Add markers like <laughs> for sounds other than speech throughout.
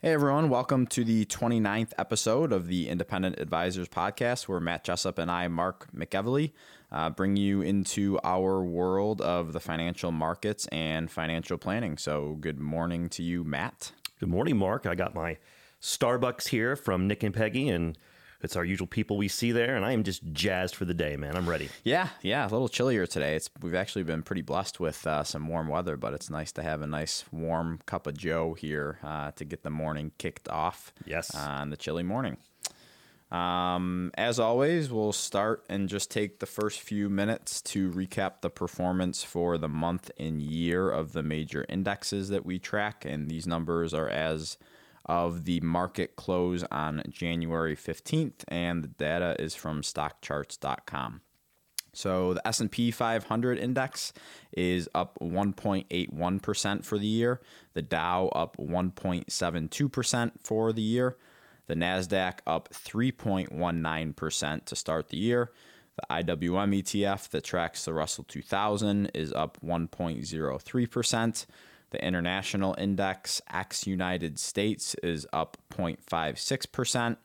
Hey everyone, welcome to the 29th episode of the Independent Advisors Podcast, where Matt Jessup and I, Mark McEvely, uh, bring you into our world of the financial markets and financial planning. So, good morning to you, Matt. Good morning, Mark. I got my Starbucks here from Nick and Peggy, and it's our usual people we see there, and I am just jazzed for the day, man. I'm ready. Yeah, yeah, a little chillier today. It's we've actually been pretty blessed with uh, some warm weather, but it's nice to have a nice warm cup of Joe here uh, to get the morning kicked off. Yes, on the chilly morning. Um, as always, we'll start and just take the first few minutes to recap the performance for the month and year of the major indexes that we track, and these numbers are as of the market close on January 15th, and the data is from stockcharts.com. So the S&P 500 index is up 1.81% for the year, the Dow up 1.72% for the year, the Nasdaq up 3.19% to start the year. The IWM ETF that tracks the Russell 2000 is up 1.03%. The international index, ex United States, is up 0.56%.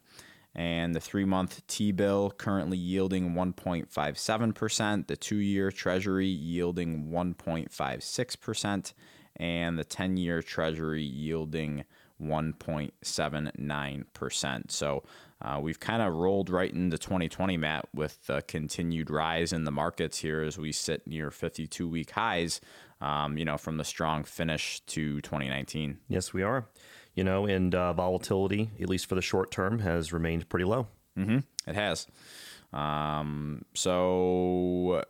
And the three month T bill currently yielding 1.57%, the two year Treasury yielding 1.56%, and the 10 year Treasury yielding 1.79%. So uh, we've kind of rolled right into 2020, Matt, with the continued rise in the markets here as we sit near 52 week highs, um, you know, from the strong finish to 2019. Yes, we are. You know, and uh, volatility, at least for the short term, has remained pretty low. Mm-hmm. It has. Um, so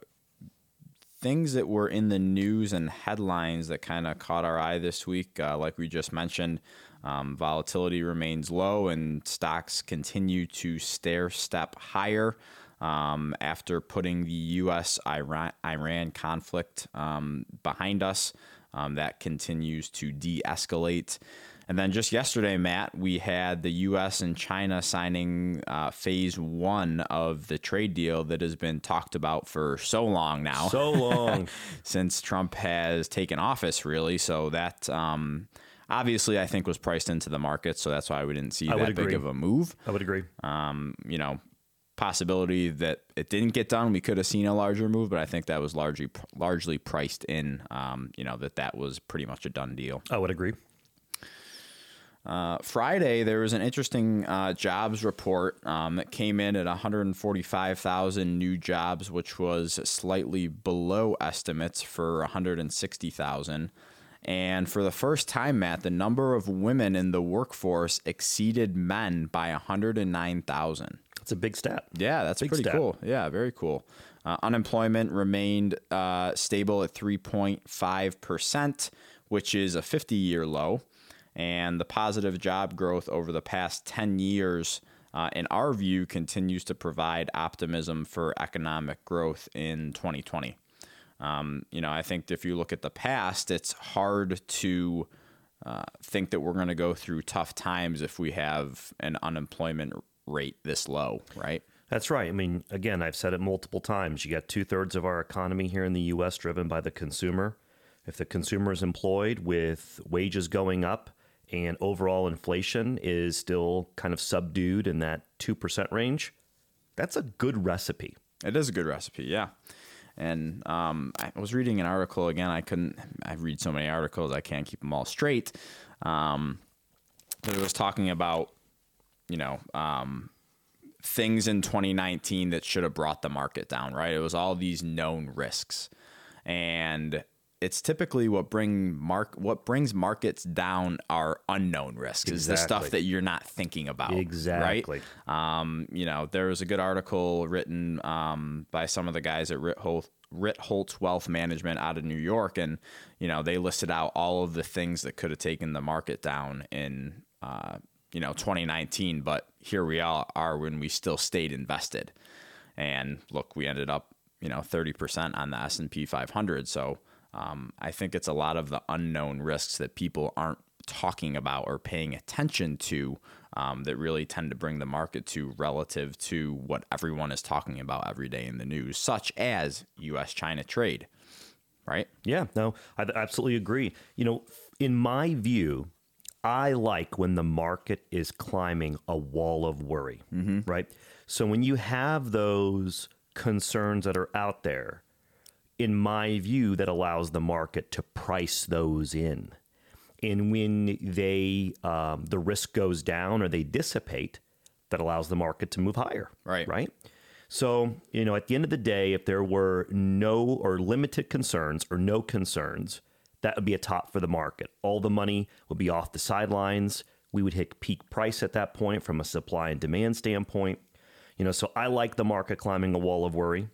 things that were in the news and headlines that kind of caught our eye this week, uh, like we just mentioned, um, volatility remains low and stocks continue to stair step higher. Um, after putting the U.S. Iran, Iran conflict um, behind us, um, that continues to de escalate. And then just yesterday, Matt, we had the U.S. and China signing uh, phase one of the trade deal that has been talked about for so long now. So long. <laughs> Since Trump has taken office, really. So that. Um, obviously I think was priced into the market, so that's why we didn't see I that big of a move. I would agree. Um, you know, possibility that it didn't get done, we could have seen a larger move, but I think that was largely largely priced in. Um, you know that that was pretty much a done deal. I would agree. Uh, Friday, there was an interesting uh, jobs report um, that came in at 145,000 new jobs, which was slightly below estimates for 160,000. And for the first time, Matt, the number of women in the workforce exceeded men by 109,000. That's a big stat. Yeah, that's big pretty stat. cool. Yeah, very cool. Uh, unemployment remained uh, stable at 3.5%, which is a 50 year low. And the positive job growth over the past 10 years, uh, in our view, continues to provide optimism for economic growth in 2020. Um, you know, I think if you look at the past, it's hard to uh, think that we're going to go through tough times if we have an unemployment rate this low, right? That's right. I mean, again, I've said it multiple times. You got two thirds of our economy here in the U.S. driven by the consumer. If the consumer is employed with wages going up and overall inflation is still kind of subdued in that 2% range, that's a good recipe. It is a good recipe, yeah. And um, I was reading an article again. I couldn't. I read so many articles. I can't keep them all straight. Um, but it was talking about, you know, um, things in 2019 that should have brought the market down. Right. It was all these known risks, and it's typically what bring mark what brings markets down are unknown risks exactly. is the stuff that you're not thinking about exactly right um, you know there was a good article written um, by some of the guys at Ritholtz, Ritholtz Wealth Management out of New York and you know they listed out all of the things that could have taken the market down in uh, you know 2019 but here we are, are when we still stayed invested and look we ended up you know 30% on the S&P 500. So um, I think it's a lot of the unknown risks that people aren't talking about or paying attention to um, that really tend to bring the market to relative to what everyone is talking about every day in the news, such as U.S. China trade. Right? Yeah, no, I absolutely agree. You know, in my view, I like when the market is climbing a wall of worry, right? So when you have those concerns that are out there, in my view, that allows the market to price those in. And when they um, the risk goes down or they dissipate, that allows the market to move higher. Right. Right. So you know, at the end of the day, if there were no or limited concerns or no concerns, that would be a top for the market. All the money would be off the sidelines. We would hit peak price at that point from a supply and demand standpoint. You know, so I like the market climbing a wall of worry.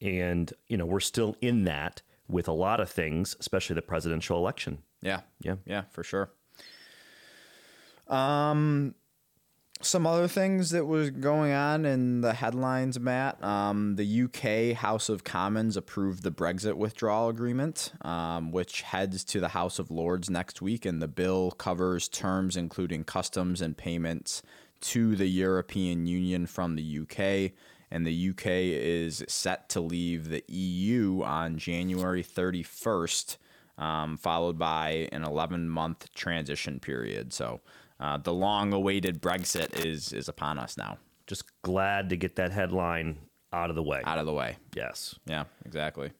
And, you know, we're still in that with a lot of things, especially the presidential election. Yeah. Yeah. Yeah, for sure. Um, some other things that was going on in the headlines, Matt. Um, the UK House of Commons approved the Brexit withdrawal agreement, um, which heads to the House of Lords next week, and the bill covers terms including customs and payments to the European Union from the UK. And the UK is set to leave the EU on January 31st, um, followed by an 11 month transition period. So uh, the long awaited Brexit is, is upon us now, Just glad to get that headline out of the way. out of the way. Yes. Yeah, exactly.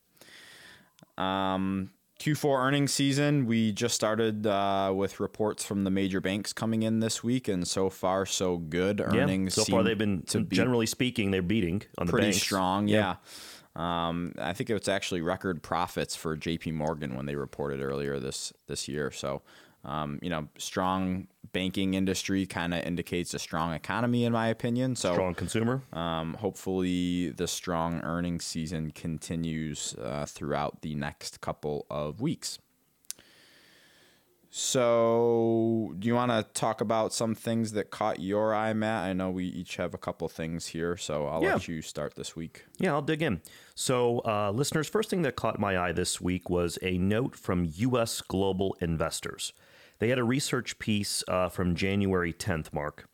Um, Q4 earnings season, we just started uh, with reports from the major banks coming in this week, and so far, so good. Earnings yeah. So far, they've been, to be generally speaking, they're beating on the pretty banks. strong. Yeah. Um, I think it was actually record profits for J.P. Morgan when they reported earlier this this year. So, um, you know, strong banking industry kind of indicates a strong economy, in my opinion. So, Strong consumer. um, hopefully, the strong earnings season continues uh, throughout the next couple of weeks. So, do you want to talk about some things that caught your eye, Matt? I know we each have a couple things here, so I'll Yeah. let you start this week. Yeah, I'll dig in. So, uh, listeners, first thing that caught my eye this week was a note from U.S. Global Investors. They had a research piece uh, from January 10th, Mark,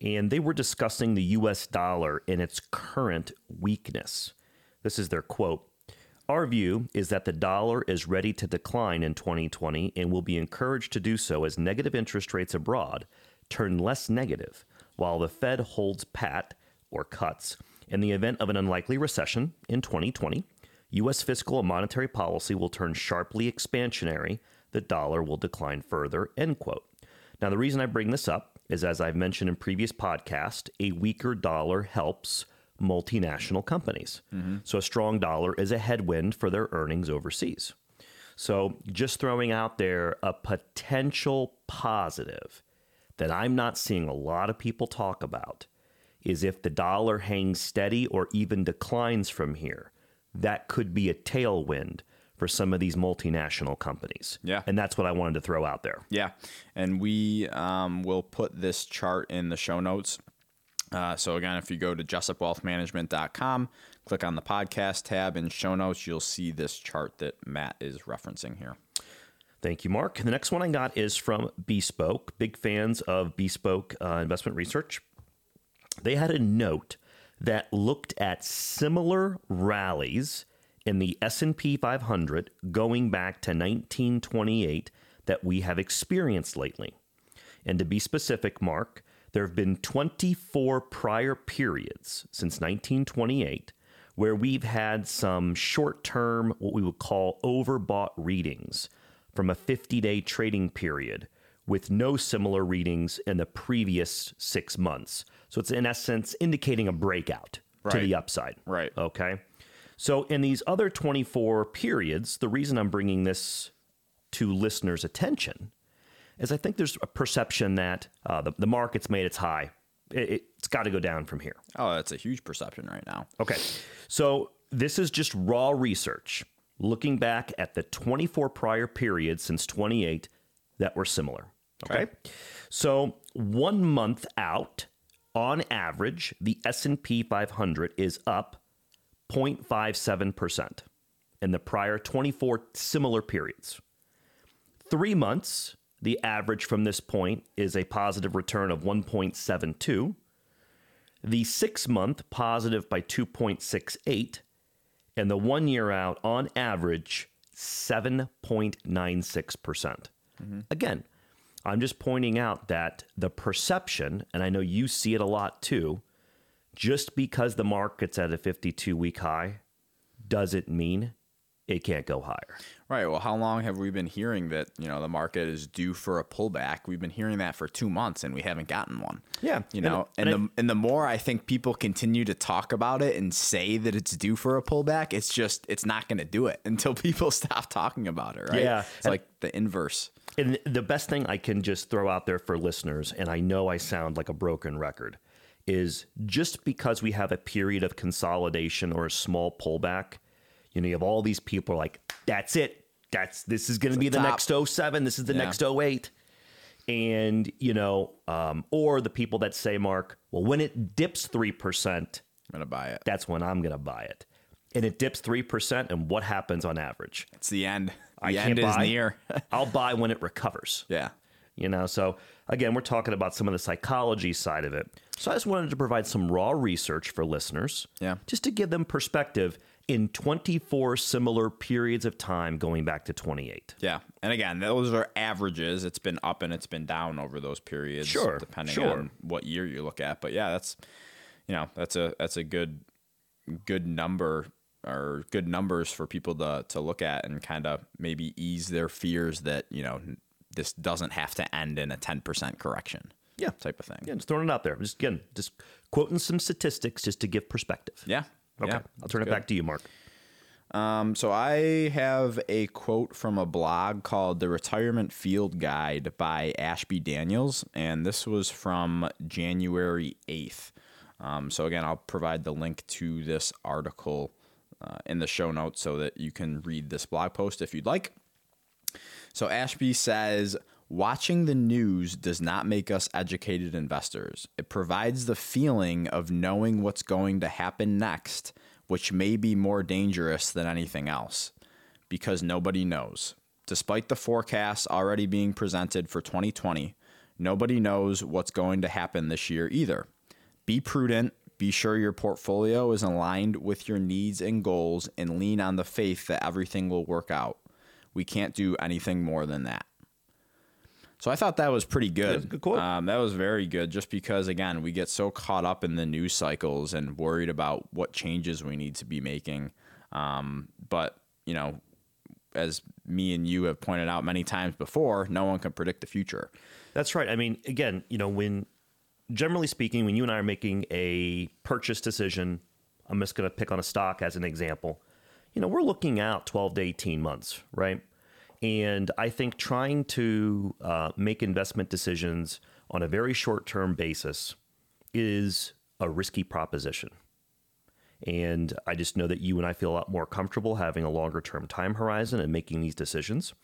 and they were discussing the U.S. dollar and its current weakness. This is their quote. Our view is that the dollar is ready to decline in 2020 and will be encouraged to do so as negative interest rates abroad turn less negative, while the Fed holds pat or cuts. In the event of an unlikely recession in 2020, U.S. fiscal and monetary policy will turn sharply expansionary. The dollar will decline further. End quote. Now, the reason I bring this up is, as I've mentioned in previous podcast, a weaker dollar helps multinational companies. Mm-hmm. So, a strong dollar is a headwind for their earnings overseas. So, just throwing out there a potential positive that I'm not seeing a lot of people talk about is if the dollar hangs steady or even declines from here, that could be a tailwind for some of these multinational companies. Yeah. And that's what I wanted to throw out there. Yeah, and we um, will put this chart in the show notes. Uh, so again, if you go to jessupwealthmanagement.com, click on the podcast tab in show notes, you'll see this chart that Matt is referencing here. Thank you, Mark. The next one I got is from Bespoke. Big fans of Bespoke uh, Investment Research. They had a note that looked at similar rallies in the S&P 500 going back to 1928 that we have experienced lately. And to be specific, Mark, there have been 24 prior periods since 1928 where we've had some short term, what we would call overbought readings from a 50 day trading period with no similar readings in the previous six months. So it's in essence indicating a breakout to the upside. Right. Okay. So in these other 24 periods, the reason I'm bringing this to listeners' attention is I think there's a perception that uh, the, the market's made its high. It, it's got to go down from here. Oh, that's a huge perception right now. Okay. So this is just raw research looking back at the 24 prior periods since 28 that were similar. Okay. So 1 month out on average the S&P 500 is up 0.57% in the prior 24 similar periods. Three months, the average from this point is a positive return of 1.72. The six month positive by 2.68, and the one year out on average 7.96%. percent mm-hmm. Again, I'm just pointing out that the perception, and I know you see it a lot too, just because the market's at a 52 week high doesn't mean it can't go higher. Right. Well, how long have we been hearing that, you know, the market is due for a pullback? We've been hearing that for 2 months and we haven't gotten one. Yeah. You know, and, and the and the more I think people continue to talk about it and say that it's due for a pullback, it's just it's not going to do it <laughs> until people <laughs> stop talking about it, right? Yeah. It's like the inverse. And the best thing I can just throw out there for listeners, and I know I sound like a broken record, is just because we have a period of consolidation or a small pullback, you know, you have all these people are like, that's it. That's this is going to be the top. next 07. This is the Yeah. next 08. And, you know, um, or the people that say, Mark, well, when it dips 3%, I'm going to buy it. that's when I'm going to buy it. And it dips 3%. And what happens on average? It's the end. The I end can't is buy. near. <laughs> I'll buy when it recovers yeah. You know so again we're talking about some of the psychology side of it so i just wanted to provide some raw research for listeners Yeah. just to give them perspective in 24 similar periods of time going back to 28 Yeah. And again, those are averages. It's been up and it's been down over those periods. Sure, Depending sure. on what year you look at. But yeah, that's you know, that's a that's a good good number or good numbers for people to to look at and kind of maybe ease their fears that, you know, this doesn't have to end in a 10% correction. Yeah. Type of thing. yeah just throwing it out there just again just quoting some statistics just to give perspective Yeah. okay Yeah, i'll turn it that's back to you mark Um, so I have a quote from a blog called "The Retirement Field Guide" by Ashby Daniels, and this was from January eighth. Um, so again, I'll provide the link to this article uh, in the show notes so that you can read this blog post if you'd like. So Ashby says, watching the news does not make us educated investors. It provides the feeling of knowing what's going to happen next, which may be more dangerous than anything else because nobody knows. Despite the forecasts already being presented for 2020, nobody knows what's going to happen this year either. Be prudent, be sure your portfolio is aligned with your needs and goals, and lean on the faith that everything will work out. We can't do anything more than that. So I thought that was pretty good. That's a good quote. Um, that was very good, just because again we get so caught up in the news cycles and worried about what changes we need to be making. Um, but you know, as me and you have pointed out many times before, no one can predict the future. That's right. I mean, again, you know, when generally speaking, when you and I are making a purchase decision, I'm just going to pick on a stock as an example. You know, we're looking out 12 to 18 months, right? And I think trying to uh, make investment decisions on a very short term basis is a risky proposition. And I just know that you and I feel a lot more comfortable having a longer term time horizon and making these decisions.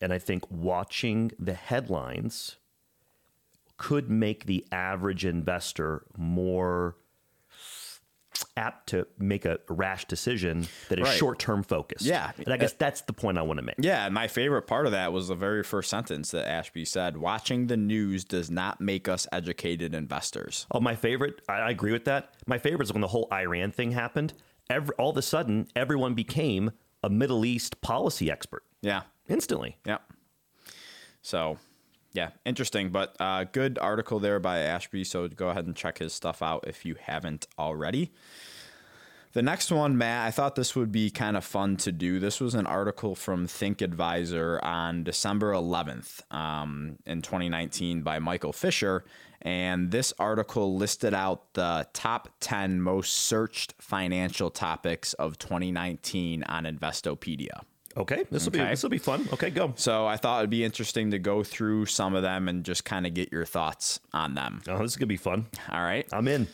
And I think watching the headlines could make the average investor more apt to make a rash decision that is Right. short term focused. Yeah. And I guess that's the point I want to make. Yeah, my favorite part of that was the very first sentence that Ashby said: "Watching the news does not make us educated investors." Oh, my favorite, I, agree with that. My favorite is when the whole Iran thing happened. Every, all of a sudden, everyone became a Middle East policy expert Yeah, instantly. yeah. So, yeah, interesting, but uh, good article there by Ashby. So go ahead and check his stuff out if you haven't already. The next one, Matt, I thought this would be kind of fun to do. This was an article from Think Advisor on December 11th um, in 2019 by Michael Fischer. And this article listed out the top 10 most searched financial topics of 2019 on Investopedia. Okay, this will be this will be fun. Okay, go. So I thought it'd be interesting to go through some of them and just kind of get your thoughts on them. Oh, this is gonna be fun. All right. I'm in.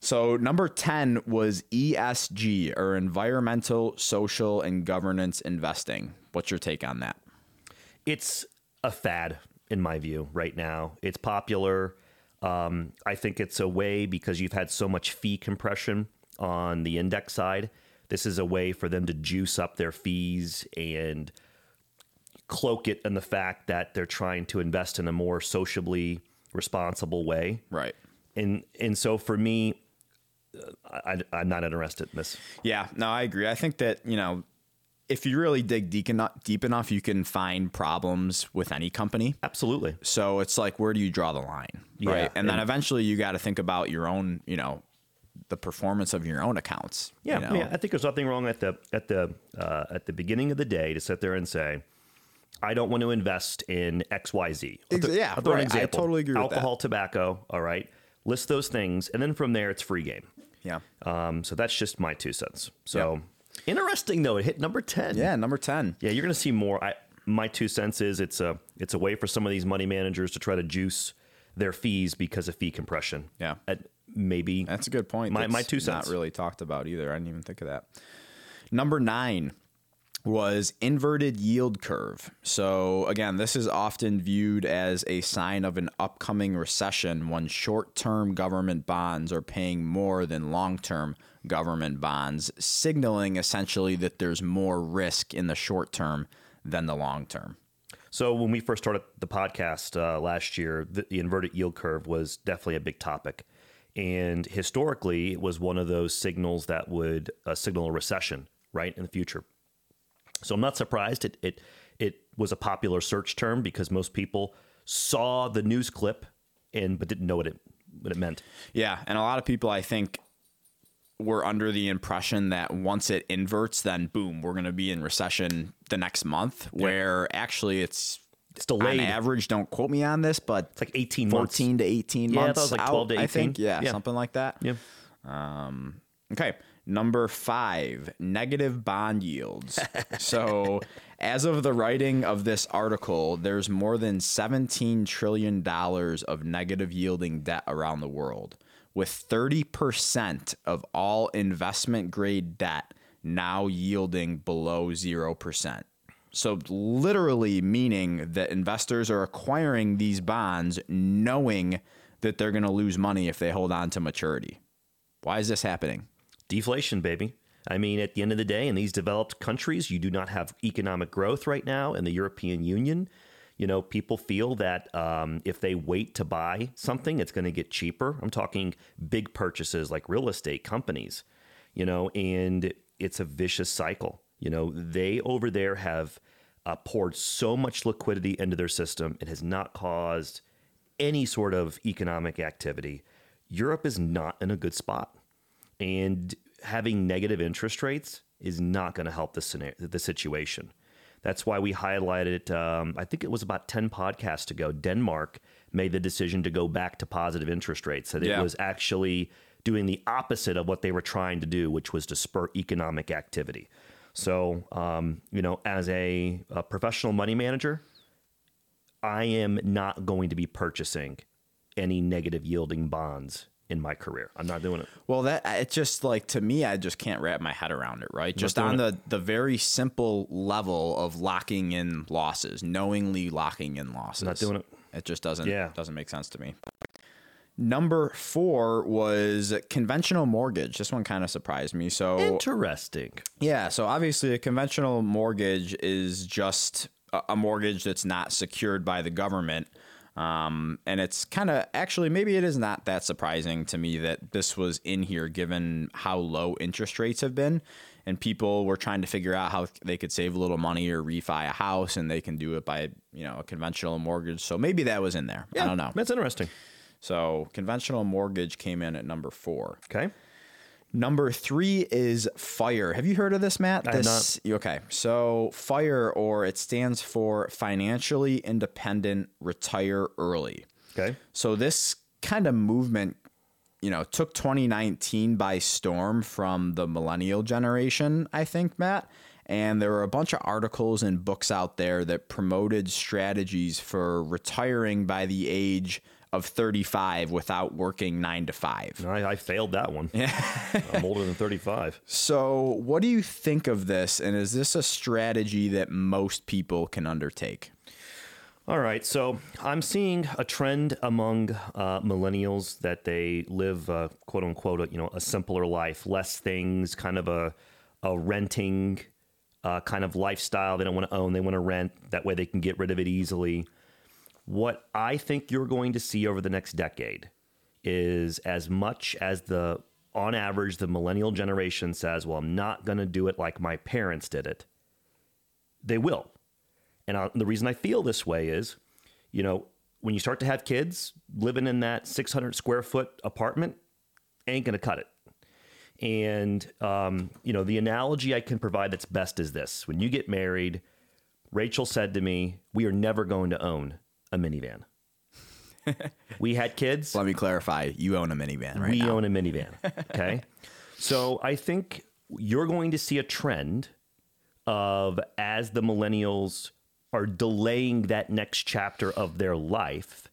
So number 10 was ESG or environmental, social, and governance investing. What's your take on that? it's a fad in my view right now. It's popular. Um, I think it's a way because you've had so much fee compression on the index side. This is a way for them to juice up their fees and cloak it in the fact that they're trying to invest in a more sociably responsible way. Right. And and so for me, I, I'm not interested in this. Yeah, no, I agree. I think that, you know, if you really dig deep enough, deep enough, you can find problems with any company. Absolutely. So it's like, where do you draw the line? Yeah, right. And, then eventually you got to think about your own, you know, the performance of your own accounts. Yeah, you know? I, mean, I think there's nothing wrong at the at the uh, at the beginning of the day to sit there and say, I don't want to invest in X Y Z. I'll Ex- th- yeah, I'll throw an right. I example. totally agree with that. Alcohol, tobacco. All right, list those things, and then from there it's free game. Yeah. Um, so that's just my two cents. So interesting though, it hit number ten. Yeah. Number 10. yeah, you're going to see more. I my two cents is it's a it's a way for some of these money managers to try to juice their fees because of fee compression. Yeah. At maybe That's a good point. My- my two cents. Not really talked about either. I didn't even think of that. Number nine was inverted yield curve. So again, this is often viewed as a sign of an upcoming recession when short-term government bonds are paying more than long-term government bonds, signaling essentially that there's more risk in the short term than the long term. So when we first started the podcast uh, last year, the, the inverted yield curve was definitely a big topic, and historically, it was one of those signals that would uh, signal a recession, right, in the future. So I'm not surprised it it it was a popular search term because most people saw the news clip and but didn't know what it what it meant. Yeah, and a lot of people I think were under the impression that once it inverts, then boom, we're going to be in recession the next month. Where actually it's It's delayed. on average. Don't quote me on this, but It's like 18 months. fourteen to eighteen Yeah, I months. thought it was like out, 12 to I think. 18. Yeah, Yeah. something like that. Yeah. Um, okay. Number five, negative bond yields. <laughs> so, as of the writing of this article, there's more than $17 trillion of negative yielding debt around the world, with 30% of all investment grade debt now yielding below 0%. So, literally meaning that investors are acquiring these bonds knowing that they're going to lose money if they hold on to maturity. Why is this happening? deflation, baby. I mean, at the end of the day, in these developed countries, you do not have economic growth right now. In the European Union, you know, people feel that um, if they wait to buy something, it's going to get cheaper. I'm talking big purchases like real estate companies, you know, and it's a vicious cycle. You know, they over there have uh, poured so much liquidity into their system, it has not caused any sort of economic activity. Europe is not in a good spot and having negative interest rates is not going to help the scenario, the situation. That's why we highlighted. Um, I think it was about ten podcasts ago. Denmark made the decision to go back to positive interest rates. That Yeah. it was actually doing the opposite of what they were trying to do, which was to spur economic activity. So, um, you know, as a, a professional money manager, I am not going to be purchasing any negative yielding bonds in my career. I'm not doing it. Well, that it's just like to me, I just can't wrap my head around it. Right, just on the the very simple level of locking in losses, knowingly locking in losses. Not doing it. It just doesn't Yeah. doesn't make sense to me. Number four was conventional mortgage. This one kind of surprised me. So Interesting. Yeah, so obviously a conventional mortgage is just a, mortgage that's not secured by the government. Um, and it's kind of actually maybe it is not that surprising to me that this was in here given how low interest rates have been and people were trying to figure out how they could save a little money or refi a house and they can do it by, you know, a conventional mortgage. So maybe that was in there. I don't know. That's interesting. So conventional mortgage came in at number 4. Okay. Number three is FIRE. Have you heard of this, Matt? I have this, Okay. So FIRE, or it stands for Financially Independent Retire Early. Okay. So this kind of movement, you know, took 2019 by storm from the millennial generation, I think, Matt. And there were a bunch of articles and books out there that promoted strategies for retiring by the age of 35 without working nine to five. I, I failed that one. <laughs> I'm older than 35. So, what do you think of this? And is this a strategy that most people can undertake? All right, so I'm seeing a trend among uh, millennials that they live, uh, quote unquote, a, you know, a simpler life, less things, kind of a, a renting uh, kind of lifestyle. They don't want to own; they want to rent. That way, they can get rid of it easily. What I think you're going to see over the next decade is as much as the, on average, the millennial generation says, "Well, I'm not going to do it like my parents did it." They will and I, the reason I feel this way is, you know, when you start to have kids living in that 600 square foot apartment, ain't going to cut it. And, um, you know, the analogy I can provide that's best is this when you get married, Rachel said to me, We are never going to own a minivan. we had kids. Let me clarify. You own a minivan, right? We now. own a minivan. Okay. so I think you're going to see a trend of as the millennials are delaying that next chapter of their life.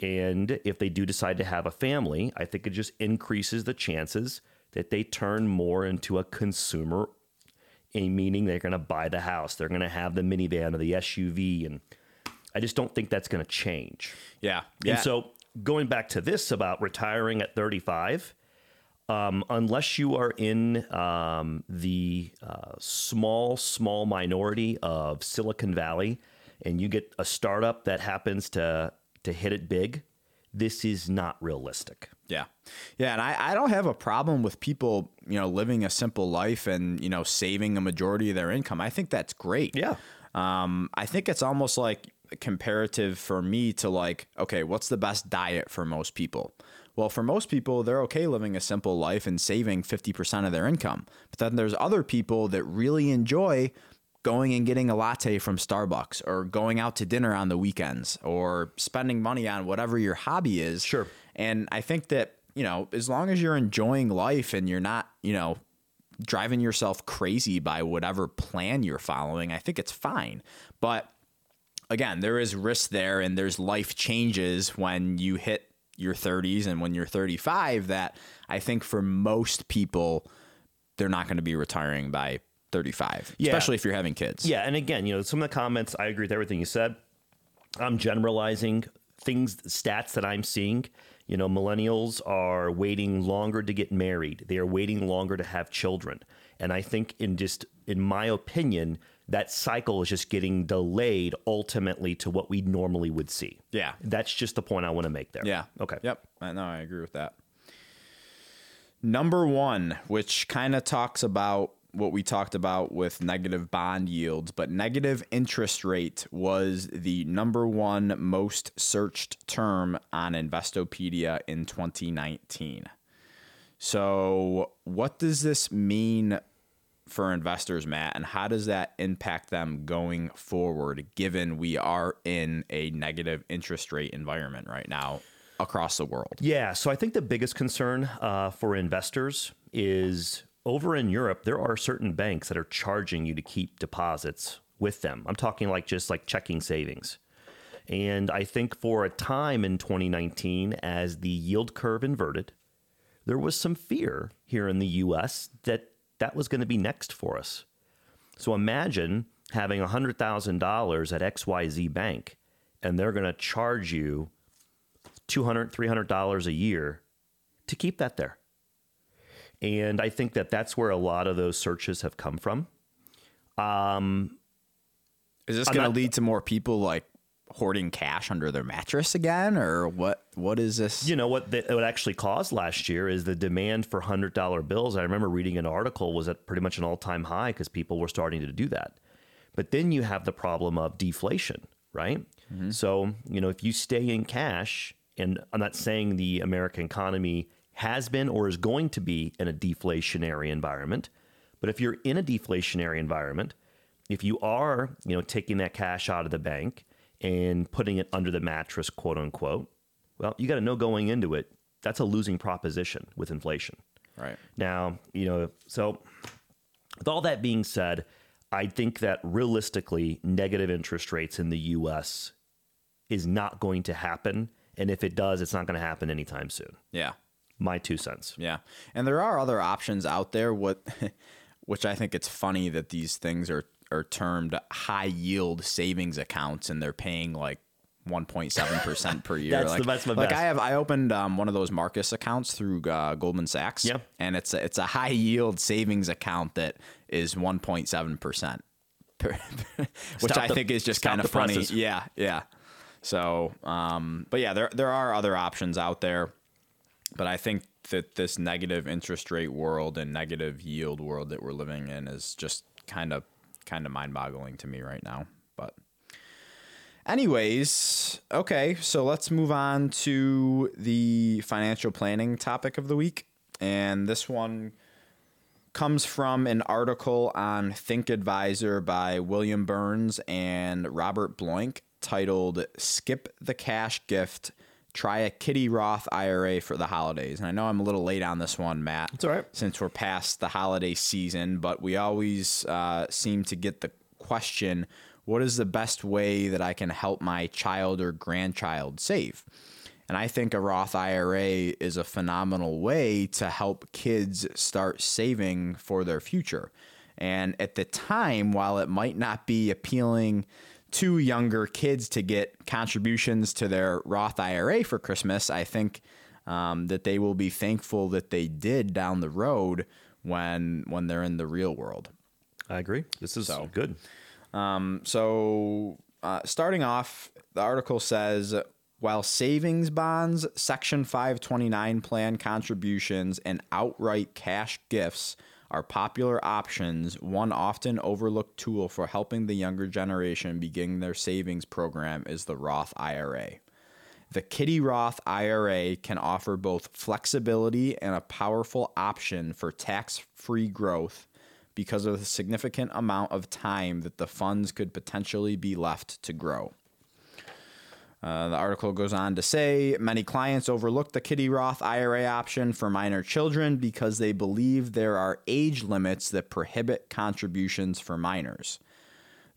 And if they do decide to have a family, I think it just increases the chances that they turn more into a consumer, a meaning they're going to buy the house, they're going to have the minivan or the SUV. And I just don't think that's going to change. Yeah. Yeah. And so going back to this about retiring at 35, um, unless you are in um, the uh, small, small minority of Silicon Valley and you get a startup that happens to to hit it big, this is not realistic. Yeah. Yeah. And I, I don't have a problem with people, you know, living a simple life and, you know, saving a majority of their income. I think that's great. Yeah. Um, I think it's almost like comparative for me to like, okay, what's the best diet for most people? Well, for most people, they're okay living a simple life and saving 50% of their income. But then there's other people that really enjoy going and getting a latte from Starbucks or going out to dinner on the weekends or spending money on whatever your hobby is. Sure. And I think that, you know, as long as you're enjoying life and you're not, you know, driving yourself crazy by whatever plan you're following, I think it's fine. But again, there is risk there and there's life changes when you hit your 30s and when you're 35 that I think for most people they're not going to be retiring by 35, Yeah. especially if you're having kids. Yeah, and again, you know, some of the comments I agree with everything you said. I'm generalizing things, stats that I'm seeing. You know, millennials are waiting longer to get married. They are waiting longer to have children. And I think in just in my opinion, that cycle is just getting delayed ultimately to what we normally would see. Yeah. That's just the point I want to make there. Yeah. Okay. Yep. I know. I agree with that. Number one, which kind of talks about what we talked about with negative bond yields, but negative interest rate was the number one most searched term on Investopedia in 2019. So, what does this mean for investors, Matt, and how does that impact them going forward, given we are in a negative interest rate environment right now across the world? Yeah. So I think the biggest concern uh, for investors is over in Europe, there are certain banks that are charging you to keep deposits with them. I'm talking like just like checking savings. And I think for a time in 2019, as the yield curve inverted, there was some fear here in the US that that was going to be next for us. So imagine having $100,000 at XYZ Bank and they're going to charge you $200, $300 a year to keep that there. And I think that that's where a lot of those searches have come from. Um, Is this going to lead to more people like hoarding cash under their mattress again, or what? What is this? You know what the, what actually caused last year is the demand for hundred dollar bills. I remember reading an article was at pretty much an all time high because people were starting to do that. But then you have the problem of deflation, right? Mm-hmm. So you know if you stay in cash, and I'm not saying the American economy has been or is going to be in a deflationary environment, but if you're in a deflationary environment, if you are you know taking that cash out of the bank and putting it under the mattress, quote unquote, well, you got to know going into it, that's a losing proposition with inflation. Right. Now, you know, so with all that being said, I think that realistically, negative interest rates in the US is not going to happen. And if it does, it's not going to happen anytime soon. Yeah. My two cents. Yeah. And there are other options out there. What, <laughs> which I think it's funny that these things are are termed high yield savings accounts, and they're paying like 1.7 percent per <laughs> year. That's like, the- that's my like best. I have I opened um, one of those Marcus accounts through uh, Goldman Sachs. Yeah. and it's a, it's a high yield savings account that is 1.7 percent, <laughs> which Stop I the- think is just kind of funny. Yeah, yeah. So, um, but yeah, there there are other options out there, but I think that this negative interest rate world and negative yield world that we're living in is just kind of kind of mind boggling to me right now. But anyways, okay, so let's move on to the financial planning topic of the week. And this one comes from an article on Think Advisor by William Byrnes and Robert Bloink titled Skip the Cash Gift. Try a Kiddie Roth IRA for the holidays. And I know I'm a little late on this one, Matt. It's all right. Since we're past the holiday season, but we always uh, seem to get the question what is the best way that I can help my child or grandchild save? And I think a Roth IRA is a phenomenal way to help kids start saving for their future. And at the time, while it might not be appealing to younger kids to get contributions to their Roth IRA for Christmas, I think um, that they will be thankful that they did down the road when when they're in the real world. I agree. This is So- good. So, uh, starting off, the article says while savings bonds, Section 529 plan contributions, and outright cash gifts are popular options, one often overlooked tool for helping the younger generation begin their savings program is the Roth IRA. The Kiddie Roth IRA can offer both flexibility and a powerful option for tax free growth because of the significant amount of time that the funds could potentially be left to grow. Uh, the article goes on to say many clients overlook the Kiddie Roth IRA option for minor children because they believe there are age limits that prohibit contributions for minors.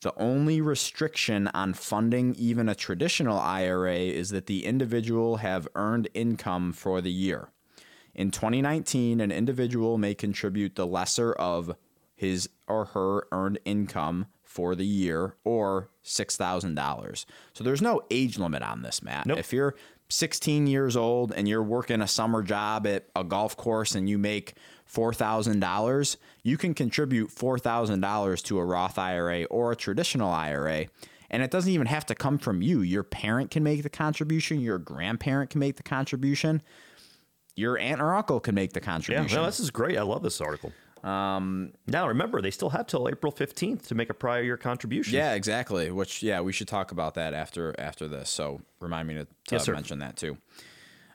The only restriction on funding even a traditional IRA is that the individual have earned income for the year. In 2019, an individual may contribute the lesser of his or her earned income for the year or $6,000. So there's no age limit on this, Matt. Nope. If you're 16 years old and you're working a summer job at a golf course and you make $4,000, you can contribute $4,000 to a Roth IRA or a traditional IRA. And it doesn't even have to come from you. Your parent can make the contribution, your grandparent can make the contribution, your aunt or uncle can make the Yeah, contribution. no, this is great. I love this article. Um, now remember, they still have till April fifteenth to make a prior year contribution. Yeah, exactly. Which yeah, we should talk about that after after this. So remind me to, to Yes, mention that too.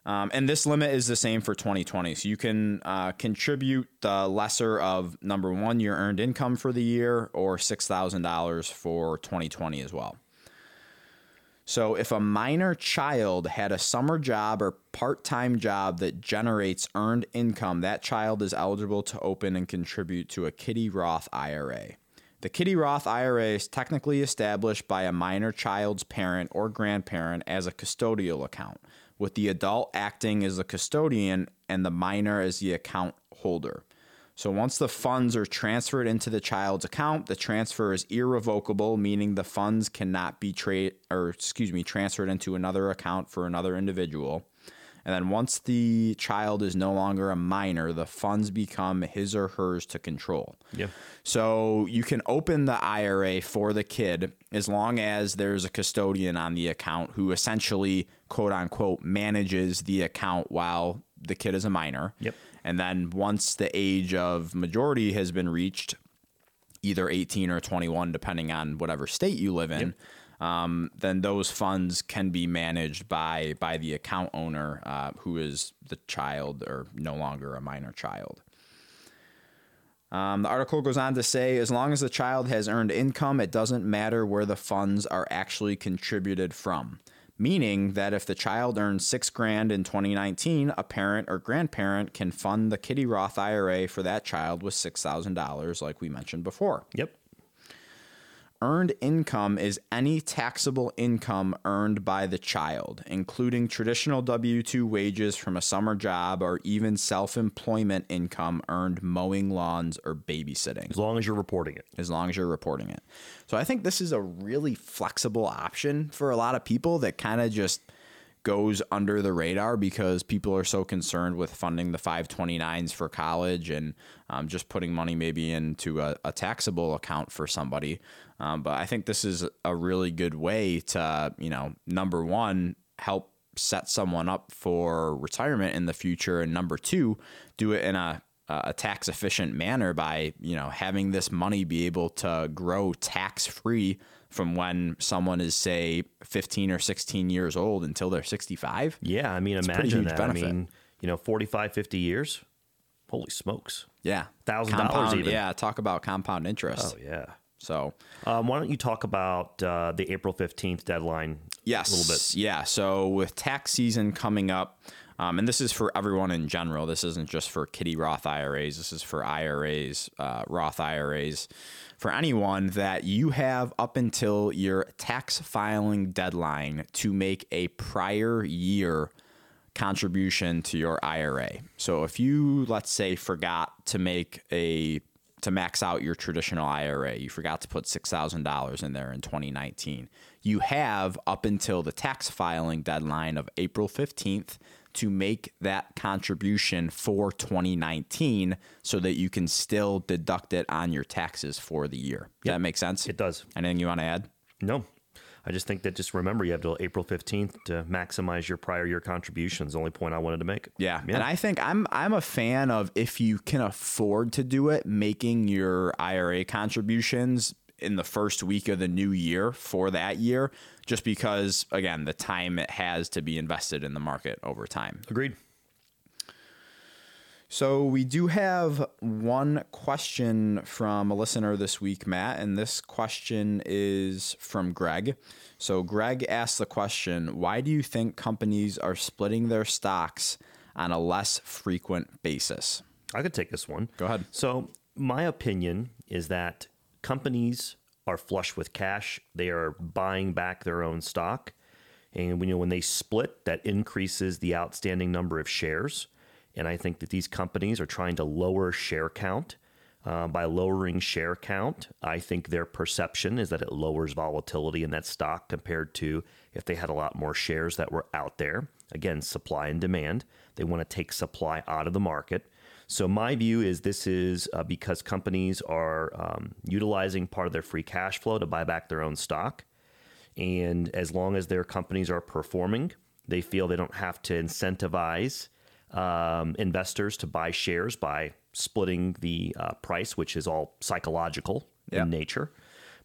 Um, and this limit is the same for 2020. So you can uh, contribute the lesser of number one, your earned income for the year, or six thousand dollars for 2020 as well. So if a minor child had a summer job or part-time job that generates earned income, that child is eligible to open and contribute to a Kiddie Roth IRA. The Kiddie Roth IRA is technically established by a minor child's parent or grandparent as a custodial account, with the adult acting as the custodian and the minor as the account holder. So once the funds are transferred into the child's account, the transfer is irrevocable, meaning the funds cannot be trade or excuse me, transferred into another account for another individual. And then once the child is no longer a minor, the funds become his or hers to control. Yeah. So you can open the IRA for the kid as long as there's a custodian on the account who essentially, quote unquote, manages the account while the kid is a minor. Yep. And then once the age of majority has been reached, either 18 or 21, depending on whatever state you live in, um, then those funds can be managed by by the account owner, uh, who is the child or no longer a minor child. Um, the article goes on to say as long as the child has earned income, it doesn't matter where the funds are actually contributed from. Meaning that if the child earns six grand in 2019, a parent or grandparent can fund the Kiddie Roth IRA for that child with $6,000, like we mentioned before. Yep. Earned income is any taxable income earned by the child, including traditional W 2 wages from a summer job or even self employment income earned mowing lawns or babysitting, As long as you're reporting it. as long as you're reporting it. So I think this is a really flexible option for a lot of people that kind of just goes under the radar because people are so concerned with funding the 529s for college and um, just putting money maybe into a, a taxable account for somebody. Um, but I think this is a really good way to, you know, number one, help set someone up for retirement in the future, and number two, do it in a a tax efficient manner by you know having this money be able to grow tax free from when someone is say 15 or 16 years old until they're 65 Yeah, I mean, pretty imagine that. benefit. I mean, you know, 45, 50 years. Holy smokes. yeah $1,000 Compound- even. yeah talk about compound interest Oh, yeah. so Um, why don't you talk about uh, the April 15th deadline Yes. a little bit? Yeah. So with tax season coming up, um, and this is for everyone in general. This isn't just for Kiddie Roth IRAs. This is for IRAs, uh, Roth IRAs, for anyone that you have up until your tax filing deadline to make a prior year contribution to your IRA. So if you let's say forgot to make a to max out your traditional IRA, you forgot to put $6,000 in there in 2019. You have up until the tax filing deadline of April 15th to make that contribution for 2019 so that you can still deduct it on your taxes for the year. Does that make sense? It does. Anything you want to add? No. I just think that just remember you have till April 15th to maximize your prior year contributions. The only point I wanted to make. Yeah. And I think I'm I'm a fan of if you can afford to do it, making your IRA contributions in the first week of the new year for that year, just because again, the time it has to be invested in the market over time. Agreed. So we do have one question from a listener this week, Matt, and this question is from Greg. So Greg asked the question, why do you think companies are splitting their stocks on a less frequent basis? I could take this one. Go ahead. So, my opinion is that companies are flush with cash. They are buying back their own stock. And when, you know, when they split, that increases the outstanding number of shares. And I think that these companies are trying to lower share count. Uh, by lowering share count, I think their perception is that it lowers volatility in that stock compared to if they had a lot more shares that were out there. Again, supply and demand. They want to take supply out of the market. So, my view is this is uh, because companies are um, utilizing part of their free cash flow to buy back their own stock. And as long as their companies are performing, they feel they don't have to incentivize um, investors to buy shares by splitting the uh, price, which is all psychological Yeah. in nature.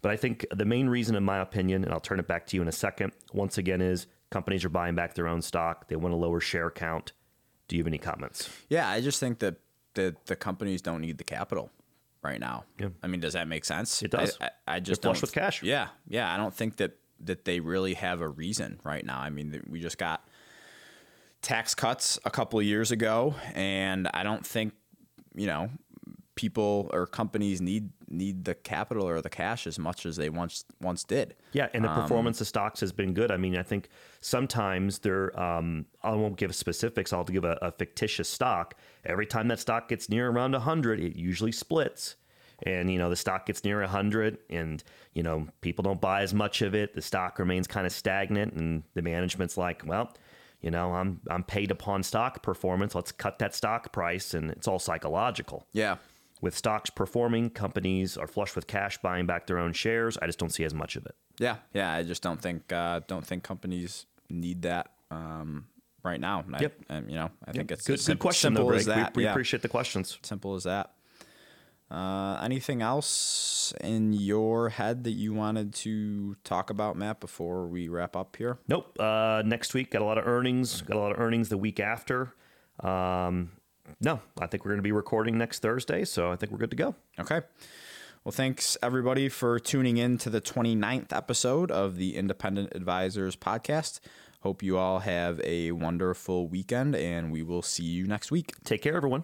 But I think the main reason, in my opinion, and I'll turn it back to you in a second, once again, is companies are buying back their own stock. They want to lower share count. Do you have any comments? Yeah, I just think that the, the companies don't need the capital right now. Yeah. I mean, does that make sense? It does. I, I, I just flush don't- with cash. Yeah, yeah. I don't think that that they really have a reason right now. I mean, we just got tax cuts a couple of years ago, and I don't think you know people or companies need need the capital or the cash as much as they once once did. Yeah, and the performance of stocks has been good. I mean, I think sometimes they're. Um, I won't give specifics. I'll give a, a fictitious stock. Every time that stock gets near around hundred, it usually splits. And you know the stock gets near hundred, and you know people don't buy as much of it. The stock remains kind of stagnant, and the management's like, well, you know, I'm I'm paid upon stock performance. Let's cut that stock price, and it's all psychological. Yeah, With stocks performing, companies are flush with cash buying back their own shares. I just don't see as much of it. yeah, yeah. I just don't think uh, don't think companies need that um, right now. I- Yep. and, you know, I think it's Good, good question, simple though, as that. We, we yeah. appreciate the questions. simple as that. Uh, anything else in your head that you wanted to talk about, Matt, before we wrap up here? Nope. Uh, next week, got a lot of earnings. Got a lot of earnings the week after. Um, no, I think we're going to be recording next Thursday, so I think we're good to go. Okay. Well, thanks everybody for tuning in to the 29th episode of the Independent Advisors podcast. Hope you all have a wonderful weekend, and we will see you next week. Take care, everyone.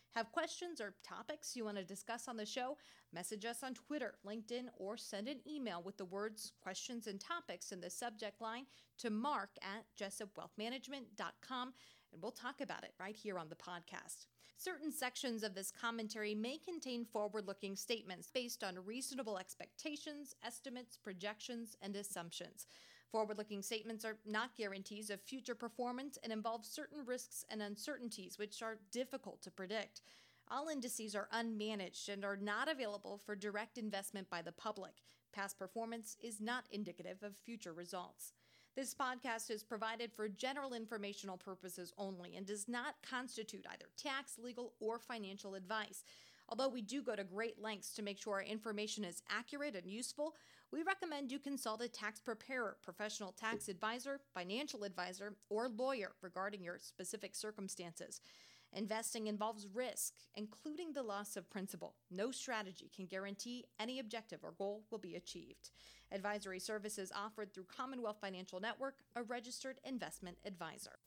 Have questions or topics you want to discuss on the show? Message us on Twitter, LinkedIn, or send an email with the words questions and topics in the subject line to mark at jessupwealthmanagement.com and we'll talk about it right here on the podcast. Certain sections of this commentary may contain forward looking statements based on reasonable expectations, estimates, projections, and assumptions. Forward looking statements are not guarantees of future performance and involve certain risks and uncertainties which are difficult to predict. All indices are unmanaged and are not available for direct investment by the public. Past performance is not indicative of future results. This podcast is provided for general informational purposes only and does not constitute either tax, legal, or financial advice. Although we do go to great lengths to make sure our information is accurate and useful, we recommend you consult a tax preparer, professional tax advisor, financial advisor, or lawyer regarding your specific circumstances. Investing involves risk, including the loss of principal. No strategy can guarantee any objective or goal will be achieved. Advisory services offered through Commonwealth Financial Network, a registered investment advisor.